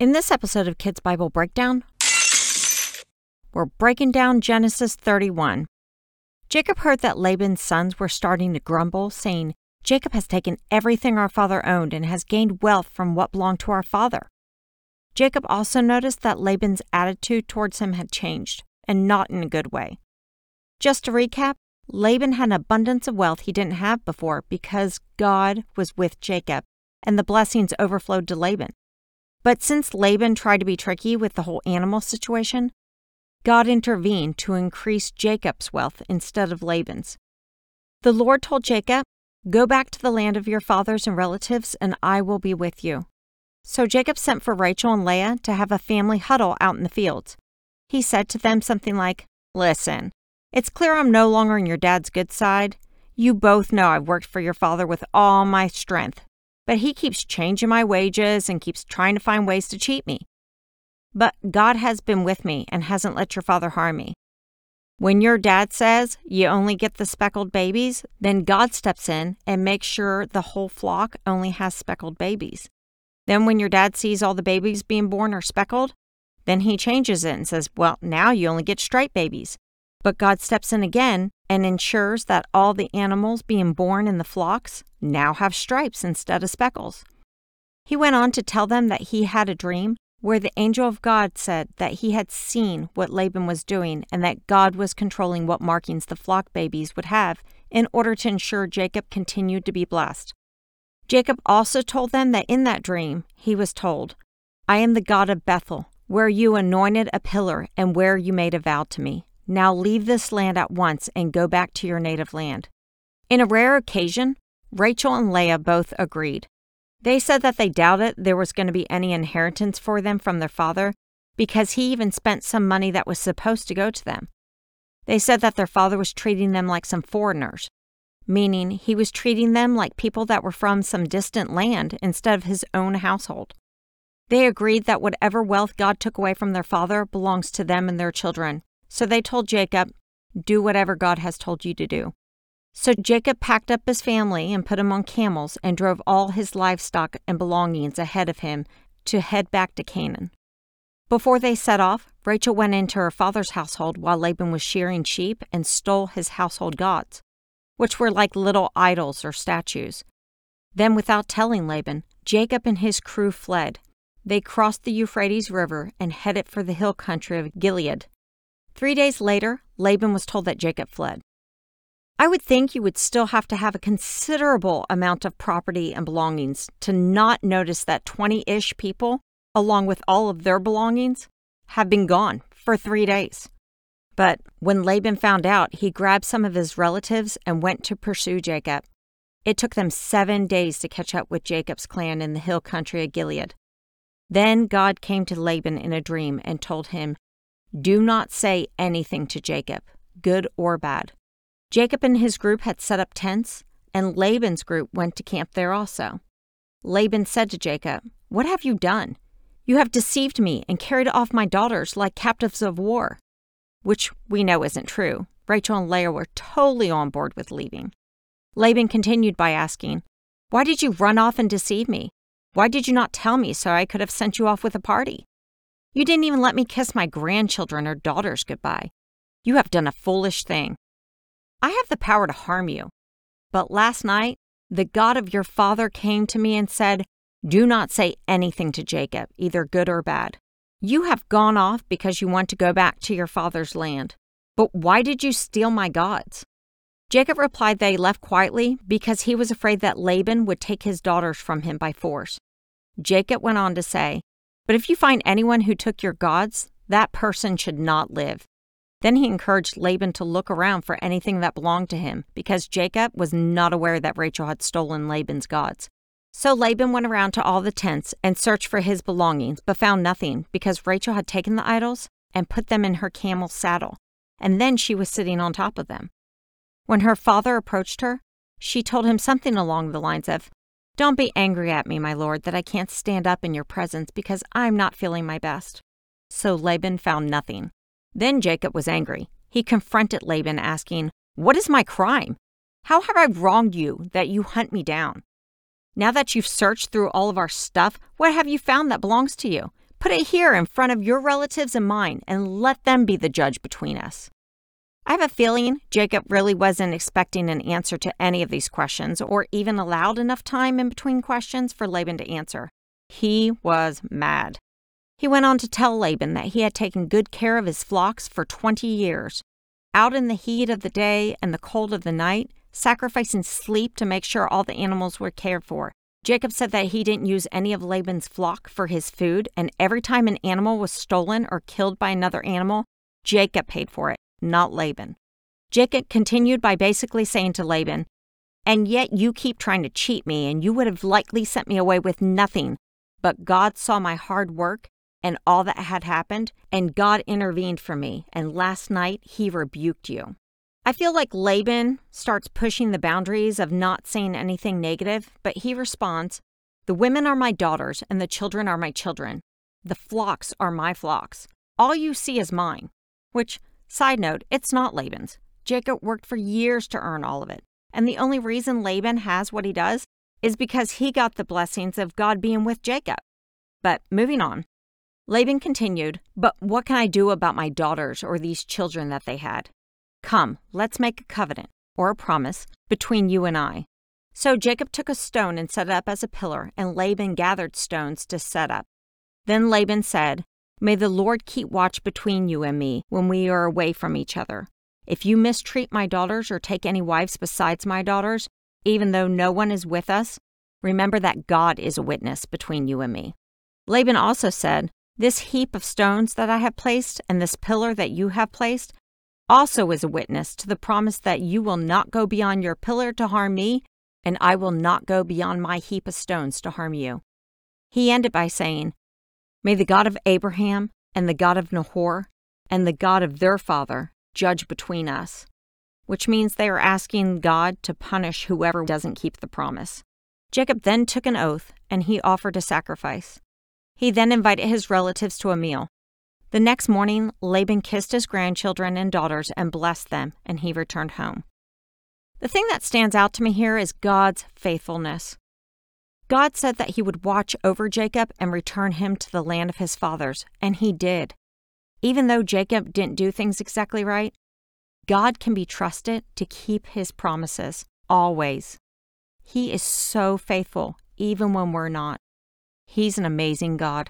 In this episode of Kids Bible Breakdown, we're breaking down Genesis 31. Jacob heard that Laban's sons were starting to grumble, saying, Jacob has taken everything our father owned and has gained wealth from what belonged to our father. Jacob also noticed that Laban's attitude towards him had changed, and not in a good way. Just to recap, Laban had an abundance of wealth he didn't have before because God was with Jacob, and the blessings overflowed to Laban. But since Laban tried to be tricky with the whole animal situation, God intervened to increase Jacob's wealth instead of Laban's. The Lord told Jacob, Go back to the land of your fathers and relatives, and I will be with you. So Jacob sent for Rachel and Leah to have a family huddle out in the fields. He said to them something like, Listen, it's clear I'm no longer on your dad's good side. You both know I've worked for your father with all my strength, but he keeps changing my wages and keeps trying to find ways to cheat me. But God has been with me and hasn't let your father harm me. When your dad says you only get the speckled babies, then God steps in and makes sure the whole flock only has speckled babies. Then, when your dad sees all the babies being born are speckled, then he changes it and says, Well, now you only get striped babies. But God steps in again and ensures that all the animals being born in the flocks now have stripes instead of speckles. He went on to tell them that he had a dream where the angel of God said that he had seen what Laban was doing and that God was controlling what markings the flock babies would have in order to ensure Jacob continued to be blessed. Jacob also told them that in that dream he was told, I am the God of Bethel, where you anointed a pillar and where you made a vow to me. Now leave this land at once and go back to your native land. In a rare occasion, Rachel and Leah both agreed. They said that they doubted there was going to be any inheritance for them from their father because he even spent some money that was supposed to go to them. They said that their father was treating them like some foreigners, meaning he was treating them like people that were from some distant land instead of his own household. They agreed that whatever wealth God took away from their father belongs to them and their children, so they told Jacob, Do whatever God has told you to do. So Jacob packed up his family and put him on camels and drove all his livestock and belongings ahead of him to head back to Canaan. Before they set off, Rachel went into her father's household while Laban was shearing sheep and stole his household gods, which were like little idols or statues. Then, without telling Laban, Jacob and his crew fled. They crossed the Euphrates River and headed for the hill country of Gilead. Three days later, Laban was told that Jacob fled. I would think you would still have to have a considerable amount of property and belongings to not notice that 20 ish people, along with all of their belongings, have been gone for three days. But when Laban found out, he grabbed some of his relatives and went to pursue Jacob. It took them seven days to catch up with Jacob's clan in the hill country of Gilead. Then God came to Laban in a dream and told him do not say anything to Jacob, good or bad. Jacob and his group had set up tents, and Laban's group went to camp there also. Laban said to Jacob, What have you done? You have deceived me and carried off my daughters like captives of war. Which we know isn't true. Rachel and Leah were totally on board with leaving. Laban continued by asking, Why did you run off and deceive me? Why did you not tell me so I could have sent you off with a party? You didn't even let me kiss my grandchildren or daughters goodbye. You have done a foolish thing. I have the power to harm you. But last night, the God of your father came to me and said, Do not say anything to Jacob, either good or bad. You have gone off because you want to go back to your father's land. But why did you steal my gods? Jacob replied that he left quietly because he was afraid that Laban would take his daughters from him by force. Jacob went on to say, but if you find anyone who took your gods, that person should not live. Then he encouraged Laban to look around for anything that belonged to him, because Jacob was not aware that Rachel had stolen Laban's gods. So Laban went around to all the tents and searched for his belongings, but found nothing, because Rachel had taken the idols and put them in her camel's saddle, and then she was sitting on top of them. When her father approached her, she told him something along the lines of, don't be angry at me, my lord, that I can't stand up in your presence because I'm not feeling my best. So Laban found nothing. Then Jacob was angry. He confronted Laban, asking, What is my crime? How have I wronged you that you hunt me down? Now that you've searched through all of our stuff, what have you found that belongs to you? Put it here in front of your relatives and mine, and let them be the judge between us. I have a feeling Jacob really wasn't expecting an answer to any of these questions, or even allowed enough time in between questions for Laban to answer. He was mad. He went on to tell Laban that he had taken good care of his flocks for 20 years. Out in the heat of the day and the cold of the night, sacrificing sleep to make sure all the animals were cared for. Jacob said that he didn't use any of Laban's flock for his food, and every time an animal was stolen or killed by another animal, Jacob paid for it, not Laban. Jacob continued by basically saying to Laban, And yet you keep trying to cheat me, and you would have likely sent me away with nothing. But God saw my hard work and all that had happened, and God intervened for me, and last night he rebuked you. I feel like Laban starts pushing the boundaries of not saying anything negative, but he responds, The women are my daughters, and the children are my children. The flocks are my flocks. All you see is mine. Which, side note, it's not Laban's. Jacob worked for years to earn all of it. And the only reason Laban has what he does is because he got the blessings of God being with Jacob. But moving on. Laban continued, But what can I do about my daughters or these children that they had? Come, let's make a covenant, or a promise, between you and I. So Jacob took a stone and set it up as a pillar, and Laban gathered stones to set up. Then Laban said, May the Lord keep watch between you and me when we are away from each other. If you mistreat my daughters or take any wives besides my daughters, even though no one is with us, remember that God is a witness between you and me. Laban also said, This heap of stones that I have placed and this pillar that you have placed also is a witness to the promise that you will not go beyond your pillar to harm me, and I will not go beyond my heap of stones to harm you. He ended by saying, May the God of Abraham and the God of Nahor and the God of their father judge between us, which means they are asking God to punish whoever doesn't keep the promise. Jacob then took an oath and he offered a sacrifice. He then invited his relatives to a meal. The next morning, Laban kissed his grandchildren and daughters and blessed them, and he returned home. The thing that stands out to me here is God's faithfulness. God said that he would watch over Jacob and return him to the land of his fathers, and he did. Even though Jacob didn't do things exactly right, God can be trusted to keep his promises, always. He is so faithful, even when we're not. He's an amazing God.